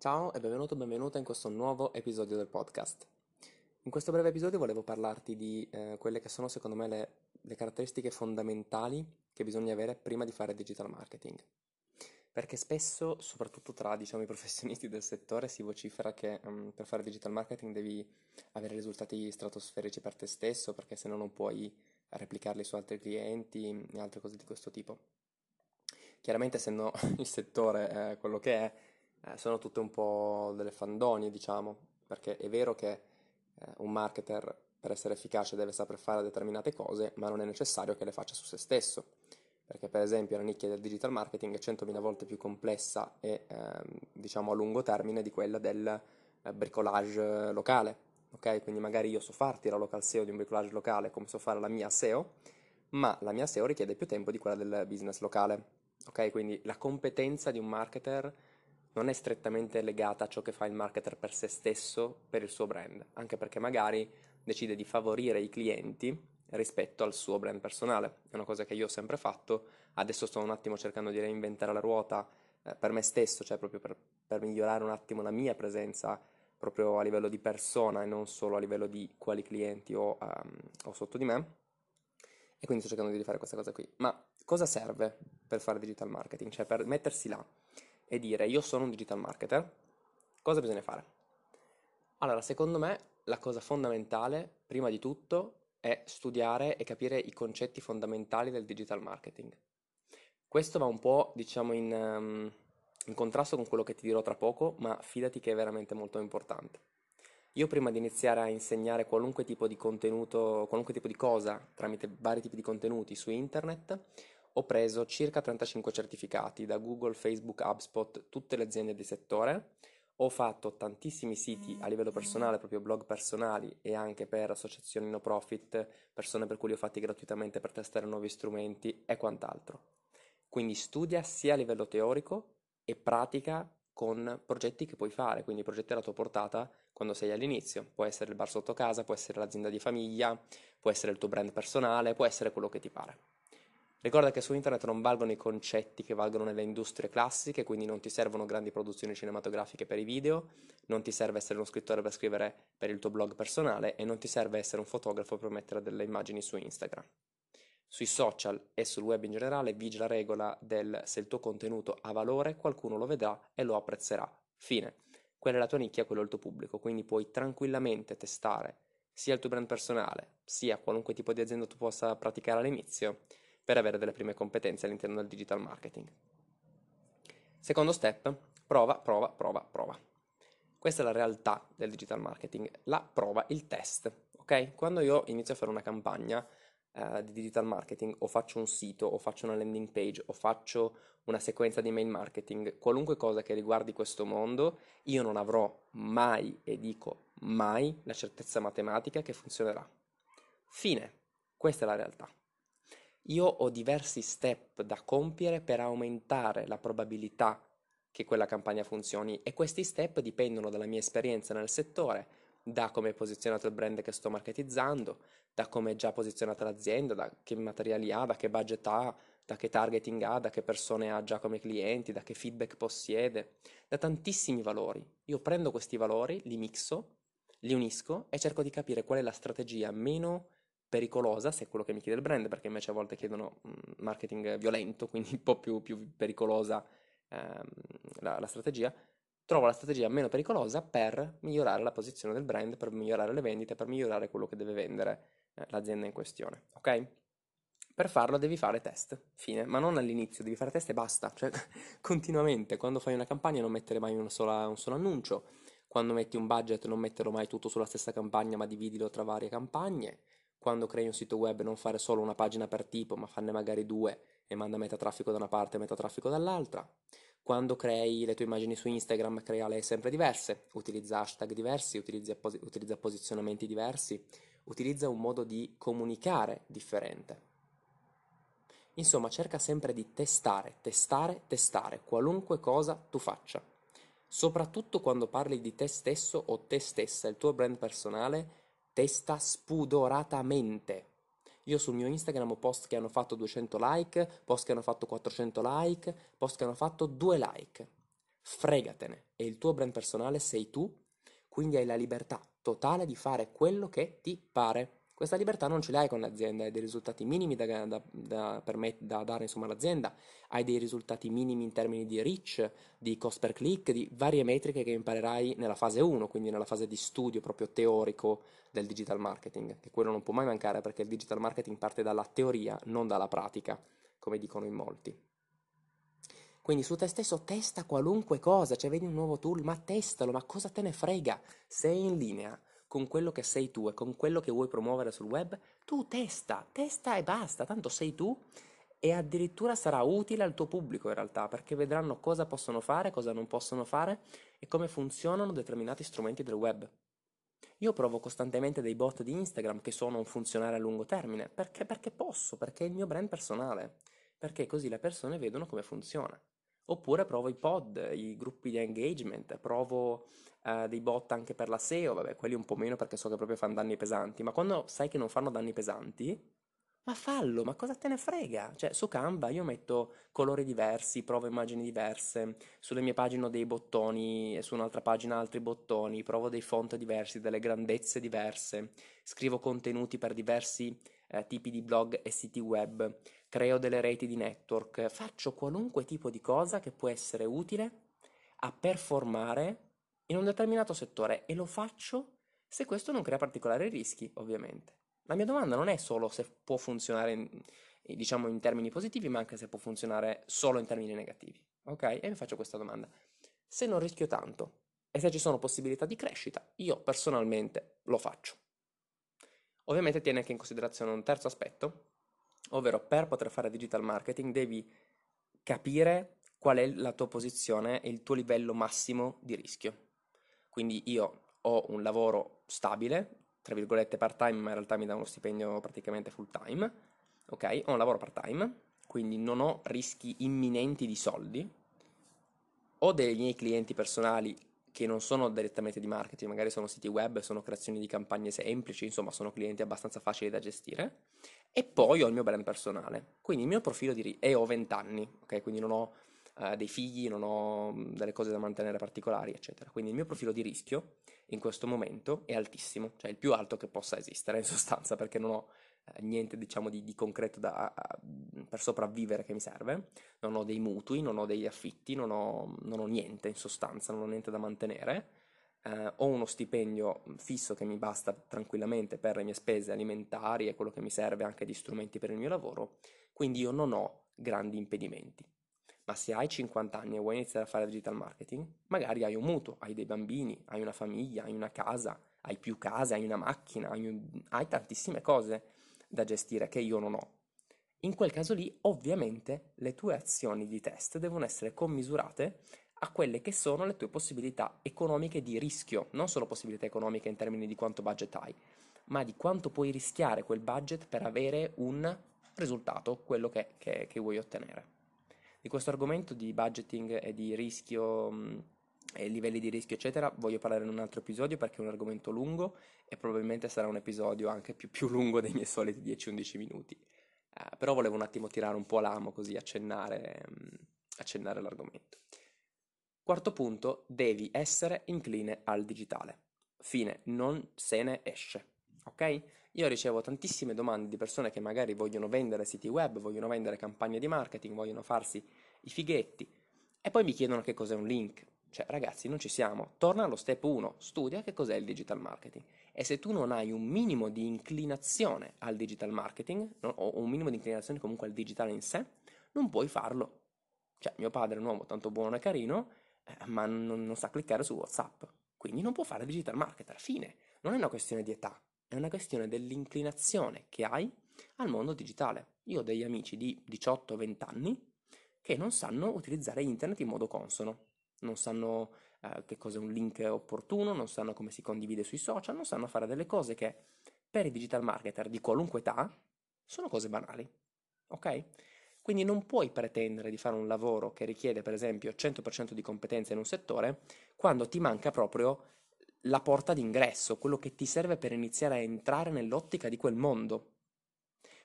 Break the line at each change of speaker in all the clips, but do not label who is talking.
Ciao e benvenuto o benvenuta in questo nuovo episodio del podcast. In questo breve episodio volevo parlarti di eh, quelle che sono secondo me le, le, caratteristiche fondamentali che bisogna avere prima di fare digital marketing. Perché spesso, soprattutto tra diciamo, i professionisti del settore, si vocifera che um, per fare digital marketing devi avere risultati stratosferici per te stesso, perché se no non puoi replicarli su altri clienti e altre cose di questo tipo. Chiaramente essendo il settore eh, quello che è, eh, sono tutte un po' delle fandonie, diciamo, perché è vero che eh, un marketer per essere efficace deve saper fare determinate cose, ma non è necessario che le faccia su se stesso, perché per esempio la nicchia del digital marketing è 100.000 volte più complessa e ehm, diciamo a lungo termine di quella del eh, bricolage locale. Ok, quindi magari io so farti la local SEO di un bricolage locale come so fare la mia SEO, ma la mia SEO richiede più tempo di quella del business locale. Ok, quindi la competenza di un marketer non è strettamente legata a ciò che fa il marketer per se stesso, per il suo brand, anche perché magari decide di favorire i clienti rispetto al suo brand personale. È una cosa che io ho sempre fatto, adesso sto un attimo cercando di reinventare la ruota eh, per me stesso, cioè proprio per, per, migliorare un attimo la mia presenza proprio a livello di persona e non solo a livello di quali clienti ho, um, ho sotto di me. E quindi sto cercando di rifare questa cosa qui. Ma cosa serve per fare digital marketing? Cioè per mettersi là e dire io sono un digital marketer, cosa bisogna fare? Allora, secondo me la cosa fondamentale, prima di tutto, è studiare e capire i concetti fondamentali del digital marketing. Questo va un po', diciamo, in, um, in contrasto con quello che ti dirò tra poco, ma fidati che è veramente molto importante. Io prima di iniziare a insegnare qualunque tipo di contenuto, qualunque tipo di cosa tramite vari tipi di contenuti su internet, ho preso circa 35 certificati da Google, Facebook, HubSpot, tutte le aziende di settore. Ho fatto tantissimi siti a livello personale, proprio blog personali e anche per associazioni no profit, persone per cui li ho fatti gratuitamente per testare nuovi strumenti e quant'altro. Quindi studia sia a livello teorico e pratica con progetti che puoi fare, quindi progetti alla tua portata quando sei all'inizio. Può essere il bar sotto casa, può essere l'azienda di famiglia, può essere il tuo brand personale, può essere quello che ti pare. Ricorda che su internet non valgono i concetti che valgono nelle industrie classiche, quindi non ti servono grandi produzioni cinematografiche per i video, non ti serve essere uno scrittore per scrivere per il tuo blog personale e non ti serve essere un fotografo per mettere delle immagini su Instagram. Sui social e sul web in generale vige la regola del se il tuo contenuto ha valore, qualcuno lo vedrà e lo apprezzerà. Fine. Quella è la tua nicchia, quello è il tuo pubblico, quindi puoi tranquillamente testare sia il tuo brand personale, sia qualunque tipo di azienda tu possa praticare all'inizio per avere delle prime competenze all'interno del digital marketing. Secondo step, prova, prova, prova, prova. Questa è la realtà del digital marketing, la prova, il test. Ok? Quando io inizio a fare una campagna eh, di digital marketing o faccio un sito o faccio una landing page o faccio una sequenza di mail marketing, qualunque cosa che riguardi questo mondo, io non avrò mai, e dico mai, la certezza matematica che funzionerà. Fine. Questa è la realtà. Io ho diversi step da compiere per aumentare la probabilità che quella campagna funzioni e questi step dipendono dalla mia esperienza nel settore, da come è posizionato il brand che sto marketizzando, da come è già posizionata l'azienda, da che materiali ha, da che budget ha, da che targeting ha, da che persone ha già come clienti, da che feedback possiede, da tantissimi valori. Io prendo questi valori, li mixo, li unisco e cerco di capire qual è la strategia meno pericolosa, se è quello che mi chiede il brand, perché invece a volte chiedono mm, marketing violento, quindi un po' più, più pericolosa ehm, la, la, strategia, trovo la strategia meno pericolosa per migliorare la posizione del brand, per migliorare le vendite, per migliorare quello che deve vendere eh, l'azienda in questione, ok? Per farlo devi fare test, fine, ma non all'inizio, devi fare test e basta, cioè continuamente, quando fai una campagna non mettere mai sola, un solo annuncio, quando metti un budget non metterlo mai tutto sulla stessa campagna ma dividilo tra varie campagne, quando crei un sito web non fare solo una pagina per tipo, ma farne magari due e manda metatraffico da una parte e metatraffico dall'altra. Quando crei le tue immagini su Instagram, creale sempre diverse, utilizza hashtag diversi, utilizza, utilizza posizionamenti diversi, utilizza un modo di comunicare differente. Insomma, cerca sempre di testare, testare, testare, qualunque cosa tu faccia. Soprattutto quando parli di te stesso o te stessa, il tuo brand personale, testa spudoratamente. Io sul mio Instagram ho post che hanno fatto 200 like, post che hanno fatto 400 like, post che hanno fatto 2 like. fregatene, è il tuo brand personale, sei tu, quindi hai la libertà totale di fare quello che ti pare. Questa libertà non ce l'hai con l'azienda, hai dei risultati minimi da, da, da, permet- da dare insomma, all'azienda, hai dei risultati minimi in termini di reach, di cost per click, di varie metriche che imparerai nella fase 1, quindi nella fase di studio proprio teorico del digital marketing, che quello non può mai mancare perché il digital marketing parte dalla teoria, non dalla pratica, come dicono in molti. Quindi su te stesso testa qualunque cosa, cioè vedi un nuovo tool, ma testalo, ma cosa te ne frega? Sei in linea con quello che sei tu e con quello che vuoi promuovere sul web, tu testa, testa e basta, tanto sei tu e addirittura sarà utile al tuo pubblico in realtà, perché vedranno cosa possono fare, cosa non possono fare e come funzionano determinati strumenti del web. Io provo costantemente dei bot di Instagram che sono un funzionare a lungo termine, perché? Perché posso, perché è il mio brand personale, perché così le persone vedono come funziona. Oppure provo i pod, i gruppi di engagement, provo eh, dei bot anche per la SEO, vabbè, quelli un po' meno perché so che proprio fanno danni pesanti, ma quando sai che non fanno danni pesanti, ma fallo, ma cosa te ne frega? Cioè, su Canva io metto colori diversi, provo immagini diverse, sulle mie pagine ho dei bottoni e su un'altra pagina altri bottoni, provo dei font diversi, delle grandezze diverse, scrivo contenuti per diversi eh, tipi di blog e siti web, creo delle reti di network, faccio qualunque tipo di cosa che può essere utile a performare in un determinato settore e lo faccio se questo non crea particolari rischi, ovviamente. La mia domanda non è solo se può funzionare in, diciamo in termini positivi, ma anche se può funzionare solo in termini negativi. Ok? E mi faccio questa domanda. Se non rischio tanto e se ci sono possibilità di crescita, io personalmente lo faccio. Ovviamente tieni anche in considerazione un terzo aspetto, ovvero per poter fare digital marketing devi capire qual è la tua posizione e il tuo livello massimo di rischio. Quindi io ho un lavoro stabile, tra virgolette part time, ma in realtà mi dà uno stipendio praticamente full time, ok? Ho un lavoro part time, quindi non ho rischi imminenti di soldi, ho dei miei clienti personali che non sono direttamente di marketing, magari sono siti web, sono creazioni di campagne semplici, insomma sono clienti abbastanza facili da gestire, e poi ho il mio brand personale, quindi il mio profilo di... e ho 20 anni, ok? Quindi non ho eh, dei figli, non ho mm, delle cose da mantenere particolari, eccetera. Quindi il mio profilo di rischio in questo momento è altissimo, cioè il più alto che possa esistere in sostanza, perché non ho niente diciamo di, di concreto da, per sopravvivere che mi serve, non ho dei mutui, non ho degli affitti, non ho, non ho niente in sostanza, non ho niente da mantenere. Uh, ho uno stipendio fisso che mi basta tranquillamente per le mie spese alimentari e quello che mi serve anche di strumenti per il mio lavoro, quindi io non ho grandi impedimenti. Ma se hai 50 anni e vuoi iniziare a fare digital marketing, magari hai un mutuo, hai dei bambini, hai una famiglia, hai una casa, hai più case, hai una macchina, hai, un... hai tantissime cose da gestire che io non ho. In quel caso lì, ovviamente, le tue azioni di test devono essere commisurate a quelle che sono le tue possibilità economiche di rischio, non solo possibilità economiche in termini di quanto budget hai, ma di quanto puoi rischiare quel budget per avere un risultato, quello che, che, che vuoi ottenere. Di questo argomento di budgeting e di rischio livelli di rischio eccetera voglio parlare in un altro episodio perché è un argomento lungo e probabilmente sarà un episodio anche più, più lungo dei miei soliti 10-11 minuti. Uh, però volevo un attimo tirare un po' l'amo così accennare, mh, accennare l'argomento. Quarto punto, devi essere incline al digitale. Fine, non se ne esce. Ok? Io ricevo tantissime domande di persone che magari vogliono vendere siti web, vogliono vendere campagne di marketing, vogliono farsi i fighetti e poi mi chiedono che cos'è un link. Cioè, ragazzi, non ci siamo. Torna allo step 1, studia che cos'è il digital marketing. E se tu non hai un minimo di inclinazione al digital marketing, o un minimo di inclinazione comunque al digitale in sé, non puoi farlo. Cioè, mio padre è un uomo tanto buono e carino, eh, ma non, non sa cliccare su WhatsApp. Quindi non può fare digital marketer. Fine. Non è una questione di età, è una questione dell'inclinazione che hai al mondo digitale. Io ho degli amici di 18-20 anni che non sanno utilizzare internet in modo consono, non sanno eh, che cos'è un link opportuno, non sanno come si condivide sui social, non sanno fare delle cose che per i digital marketer di qualunque età sono cose banali. Ok? Quindi non puoi pretendere di fare un lavoro che richiede per esempio 100% di competenza in un settore quando ti manca proprio la porta d'ingresso, quello che ti serve per iniziare a entrare nell'ottica di quel mondo.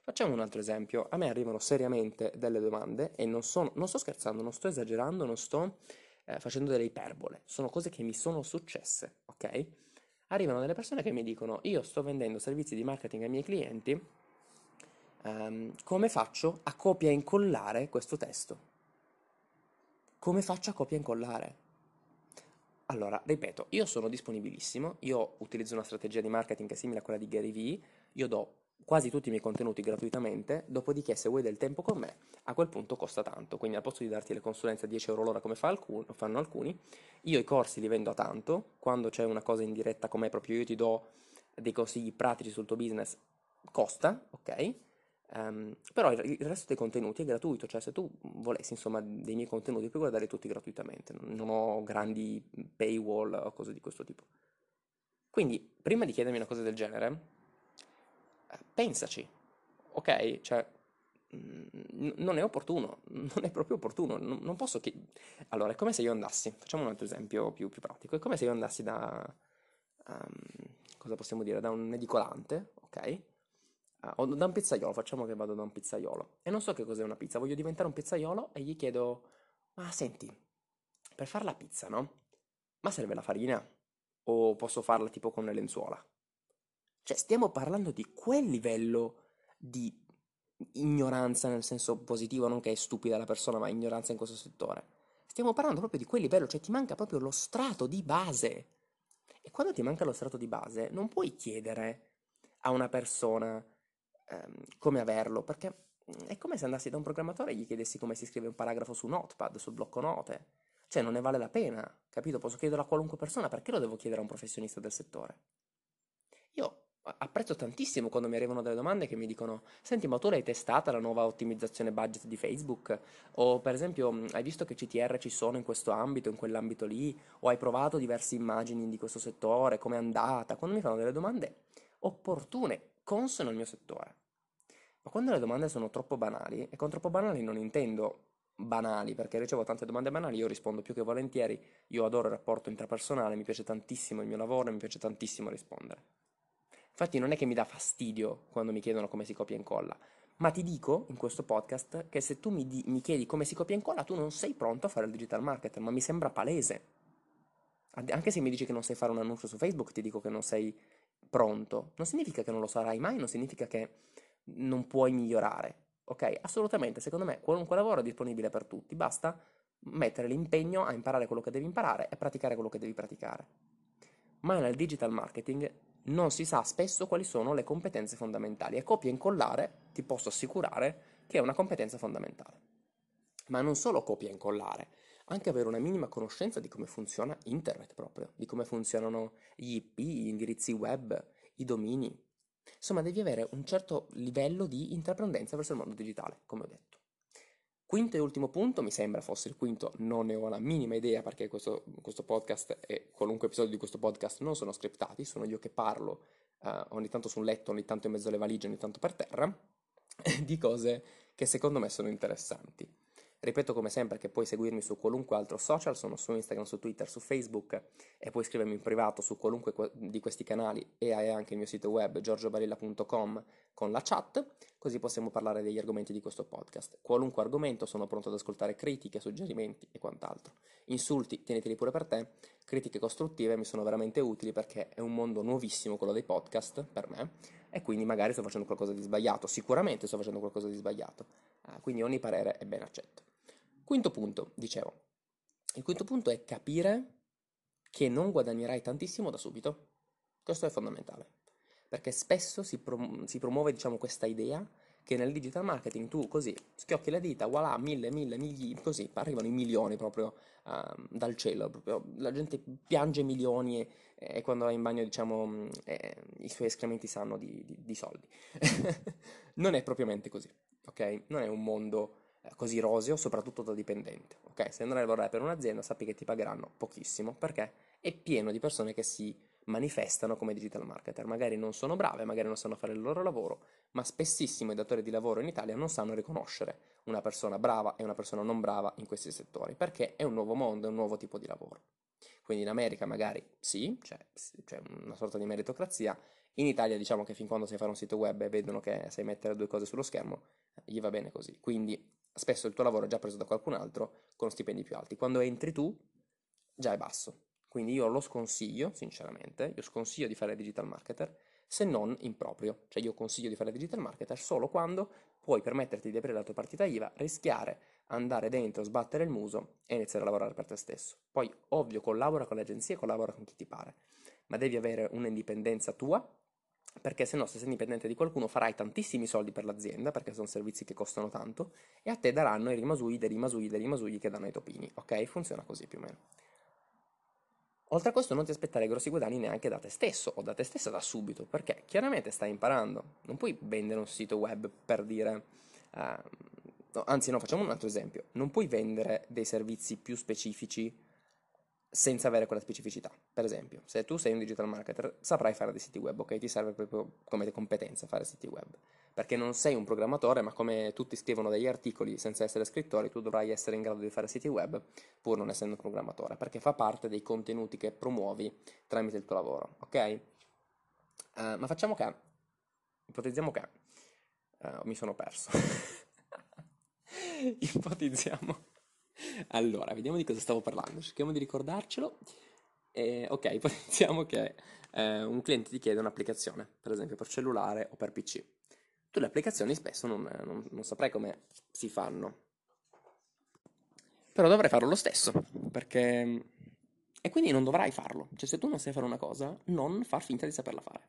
Facciamo un altro esempio. A me arrivano seriamente delle domande e non, sono, non sto scherzando, non sto esagerando, non sto eh, facendo delle iperbole, sono cose che mi sono successe, ok? Arrivano delle persone che mi dicono, io sto vendendo servizi di marketing ai miei clienti, um, come faccio a copia e incollare questo testo? Come faccio a copia e incollare? Allora, ripeto, io sono disponibilissimo, io utilizzo una strategia di marketing che è simile a quella di Gary Vee, io do quasi tutti i miei contenuti gratuitamente, dopodiché se vuoi del tempo con me, a quel punto costa tanto, quindi al posto di darti le consulenze a 10 euro l'ora come fa alcun, fanno alcuni, io i corsi li vendo a tanto, quando c'è una cosa in diretta con me proprio io ti do dei consigli pratici sul tuo business, costa, ok? Um, però il, resto dei contenuti è gratuito, cioè se tu volessi insomma dei miei contenuti puoi guardare tutti gratuitamente, non ho grandi paywall o cose di questo tipo. Quindi prima di chiedermi una cosa del genere, pensaci, ok? Cioè, mm, non è opportuno, non è proprio opportuno, non, non posso che... Allora, è come se io andassi, facciamo un altro esempio più, più pratico, è come se io andassi da... Um, cosa possiamo dire? Da un edicolante, ok? Uh, o da un pizzaiolo, facciamo che vado da un pizzaiolo e non so che cos'è una pizza, voglio diventare un pizzaiolo e gli chiedo, ma senti, per fare la pizza, no? Ma serve la farina? O posso farla tipo con le lenzuola? Cioè, stiamo parlando di quel livello di ignoranza nel senso positivo, non che è stupida la persona, ma ignoranza in questo settore. Stiamo parlando proprio di quel livello, cioè ti manca proprio lo strato di base. E quando ti manca lo strato di base, non puoi chiedere a una persona ehm, come averlo, perché è come se andassi da un programmatore e gli chiedessi come si scrive un paragrafo su Notepad, sul blocco note. Cioè, non ne vale la pena, capito? Posso chiederlo a qualunque persona, perché lo devo chiedere a un professionista del settore? Io apprezzo tantissimo quando mi arrivano delle domande che mi dicono senti ma tu l'hai testata la nuova ottimizzazione budget di Facebook? O per esempio hai visto che CTR ci sono in questo ambito in quell'ambito lì? O hai provato diverse immagini di questo settore? Com'è andata? Quando mi fanno delle domande opportune consone al mio settore. Ma quando le domande sono troppo banali e con troppo banali non intendo banali perché ricevo tante domande banali io rispondo più che volentieri. Io adoro il rapporto intrapersonale mi piace tantissimo il mio lavoro e mi piace tantissimo rispondere Infatti non è che mi dà fastidio quando mi chiedono come si copia e incolla, ma ti dico in questo podcast che se tu mi, di- mi chiedi come si copia e incolla, tu non sei pronto a fare il digital marketer, ma mi sembra palese. Anche se mi dici che non sai fare un annuncio su Facebook, ti dico che non sei pronto. Non significa che non lo sarai mai, non significa che non puoi migliorare. Ok? Assolutamente, secondo me qualunque lavoro è disponibile per tutti, basta mettere l'impegno a imparare quello che devi imparare e praticare quello che devi praticare. Ma nel digital marketing non si sa spesso quali sono le competenze fondamentali e copia e incollare ti posso assicurare che è una competenza fondamentale. Ma non solo copia e incollare, anche avere una minima conoscenza di come funziona internet proprio, di come funzionano gli IP, gli indirizzi web, i domini. Insomma, devi avere un certo livello di intraprendenza verso il mondo digitale, come ho detto. Quinto e ultimo punto, mi sembra fosse il quinto, non ne ho la minima idea perché questo, questo podcast e qualunque episodio di questo podcast non sono scriptati, sono io che parlo uh, ogni tanto su un letto, ogni tanto in mezzo alle valigie, ogni tanto per terra, di cose che secondo me sono interessanti. Ripeto come sempre che puoi seguirmi su qualunque altro social, sono su Instagram, su Twitter, su Facebook e puoi scrivermi in privato su qualunque di questi canali e hai anche il mio sito web giorgiobarilla.com con la chat, così possiamo parlare degli argomenti di questo podcast. Qualunque argomento sono pronto ad ascoltare critiche, suggerimenti e quant'altro. Insulti, teneteli pure per te, critiche costruttive mi sono veramente utili perché è un mondo nuovissimo quello dei podcast per me e quindi magari sto facendo qualcosa di sbagliato, sicuramente sto facendo qualcosa di sbagliato, ah, quindi ogni parere è ben accetto. Quinto punto, dicevo. Il quinto punto è capire che non guadagnerai tantissimo da subito. Questo è fondamentale, perché spesso si, prom- si promuove diciamo, questa idea che nel digital marketing tu così schiocchi le dita, voilà, mille, mille, migli, così arrivano i milioni proprio uh, dal cielo, proprio, la gente piange milioni e, e quando va in bagno diciamo eh, i suoi escrementi sanno di, di, di soldi. non è propriamente così, ok? Non è un mondo così roseo, soprattutto da dipendente. Ok, se andrai a lavorare per un'azienda sappi che ti pagheranno pochissimo perché è pieno di persone che si manifestano come digital marketer. Magari non sono brave, magari non sanno fare il loro lavoro, ma spessissimo i datori di lavoro in Italia non sanno riconoscere una persona brava e una persona non brava in questi settori perché è un nuovo mondo, è un nuovo tipo di lavoro. Quindi in America magari sì, c'è, c'è una sorta di meritocrazia, in Italia diciamo che fin quando sai fare un sito web e vedono che sai mettere due cose sullo schermo, gli va bene così. Quindi spesso il tuo lavoro è già preso da qualcun altro con stipendi più alti. Quando entri tu, già è basso. Quindi io lo sconsiglio, sinceramente, io sconsiglio di fare digital marketer se non in proprio. Cioè io consiglio di fare digital marketer solo quando puoi permetterti di aprire la tua partita IVA, rischiare, andare dentro, sbattere il muso e iniziare a lavorare per te stesso. Poi, ovvio, collabora con le agenzie, collabora con chi ti pare, ma devi avere un'indipendenza tua perché se no se sei dipendente di qualcuno farai tantissimi soldi per l'azienda perché sono servizi che costano tanto e a te daranno i rimasui dei rimasui dei rimasui che danno ai topini, ok? Funziona così più o meno. Oltre a questo non ti aspettare grossi guadagni neanche da te stesso o da te stessa da subito, perché chiaramente stai imparando. Non puoi vendere un sito web per dire... Uh, anzi no, facciamo un altro esempio. Non puoi vendere dei servizi più specifici senza avere quella specificità. Per esempio, se tu sei un digital marketer, saprai fare dei siti web, ok? Ti serve proprio come competenza fare siti web. Perché non sei un programmatore, ma come tutti scrivono degli articoli senza essere scrittori, tu dovrai essere in grado di fare siti web pur non essendo un programmatore, perché fa parte dei contenuti che promuovi tramite il tuo lavoro, ok? Uh, ma facciamo che, ipotizziamo che, uh, mi sono perso. ipotizziamo allora, vediamo di cosa stavo parlando, cerchiamo di ricordarcelo. Eh, ok, ipotizziamo che eh, un cliente ti chiede un'applicazione, per esempio per cellulare o per PC. Tu le applicazioni spesso non, non, non saprai come si fanno, però dovrai farlo lo stesso, perché... E quindi non dovrai farlo. Cioè, se tu non sai fare una cosa, non far finta di saperla fare.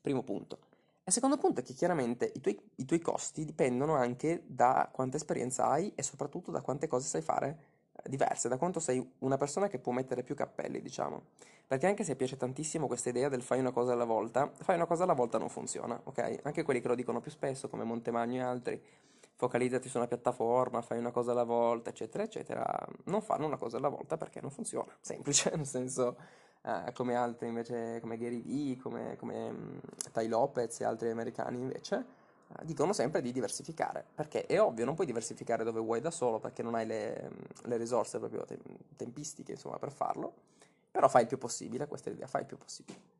Primo punto. E secondo punto è che chiaramente i tuoi, i tuoi, costi dipendono anche da quanta esperienza hai e soprattutto da quante cose sai fare eh, diverse, da quanto sei una persona che può mettere più cappelli, diciamo. Perché anche se piace tantissimo questa idea del fai una cosa alla volta, fai una cosa alla volta non funziona, ok? Anche quelli che lo dicono più spesso, come Montemagno e altri, focalizzati su una piattaforma, fai una cosa alla volta, eccetera, eccetera, non fanno una cosa alla volta perché non funziona, semplice, nel senso eh, come altri invece, come Gary Vee, come, come um, Lopez e altri americani invece, eh, dicono sempre di diversificare, perché è ovvio, non puoi diversificare dove vuoi da solo perché non hai le, le risorse proprio te- tempistiche insomma, per farlo, però fai il più possibile, questa è l'idea, fai il più possibile.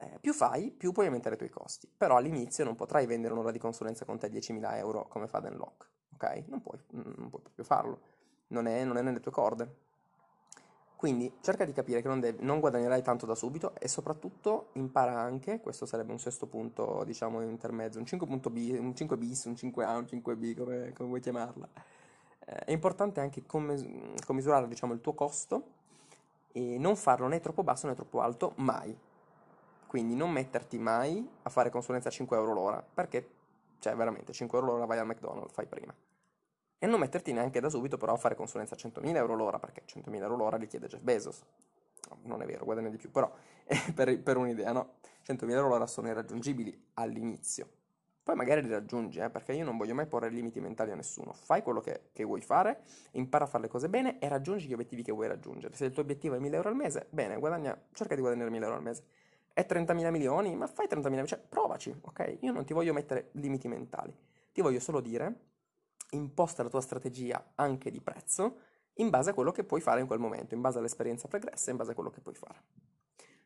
Eh, più fai, più puoi aumentare i tuoi costi, però all'inizio non potrai vendere un'ora di consulenza con te 10.000 euro come fa Dan Lock, ok? Non puoi, non puoi proprio farlo, non è, non è nelle tue corde. Quindi cerca di capire che non, devi, non, guadagnerai tanto da subito e soprattutto impara anche, questo sarebbe un sesto punto, diciamo, intermezzo, un 5.b, un 5 bis, un 5A, un 5B, come, come vuoi chiamarla. Eh, è importante anche commis- commisurare, diciamo, il tuo costo e non farlo né troppo basso né troppo alto, mai. Quindi non metterti mai a fare consulenza a 5 euro l'ora, perché, cioè veramente, 5 euro l'ora vai al McDonald's, fai prima e non metterti neanche da subito però a fare consulenza a 100.000 euro l'ora, perché 100.000 euro l'ora li chiede Jeff Bezos. non è vero, guadagna di più, però per, per, un'idea, no? 100.000 euro l'ora sono irraggiungibili all'inizio. Poi magari li raggiungi, eh, perché io non voglio mai porre limiti mentali a nessuno. Fai quello che, che, vuoi fare, impara a fare le cose bene e raggiungi gli obiettivi che vuoi raggiungere. Se il tuo obiettivo è 1.000 euro al mese, bene, guadagna, cerca di guadagnare 1.000 euro al mese. È 30.000 milioni? Ma fai 30.000, cioè provaci, ok? Io non ti voglio mettere limiti mentali. Ti voglio solo dire imposta la tua strategia anche di prezzo in base a quello che puoi fare in quel momento, in base all'esperienza pregressa, in base a quello che puoi fare.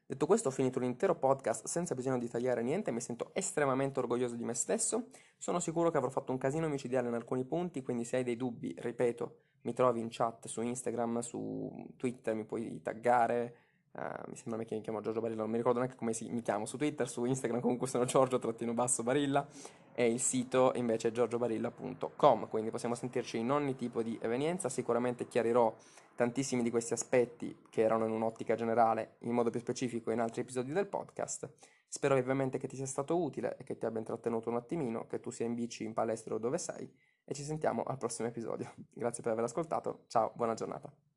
Detto questo, ho finito un intero podcast senza bisogno di tagliare niente, mi sento estremamente orgoglioso di me stesso. Sono sicuro che avrò fatto un casino micidiale in alcuni punti, quindi se hai dei dubbi, ripeto, mi trovi in chat su Instagram, su Twitter, mi puoi taggare, Uh, mi sembra che mi chiamo Giorgio Barilla, non mi ricordo neanche come si, mi chiamo su Twitter, su Instagram comunque sono Giorgio-Barilla e il sito invece è giorgiobarilla.com, quindi possiamo sentirci in ogni tipo di evenienza, sicuramente chiarirò tantissimi di questi aspetti che erano in un'ottica generale in modo più specifico in altri episodi del podcast. Spero ovviamente che ti sia stato utile e che ti abbia intrattenuto un attimino, che tu sia in bici, in palestra o dove sei e ci sentiamo al prossimo episodio. Grazie per aver ascoltato, ciao, buona giornata.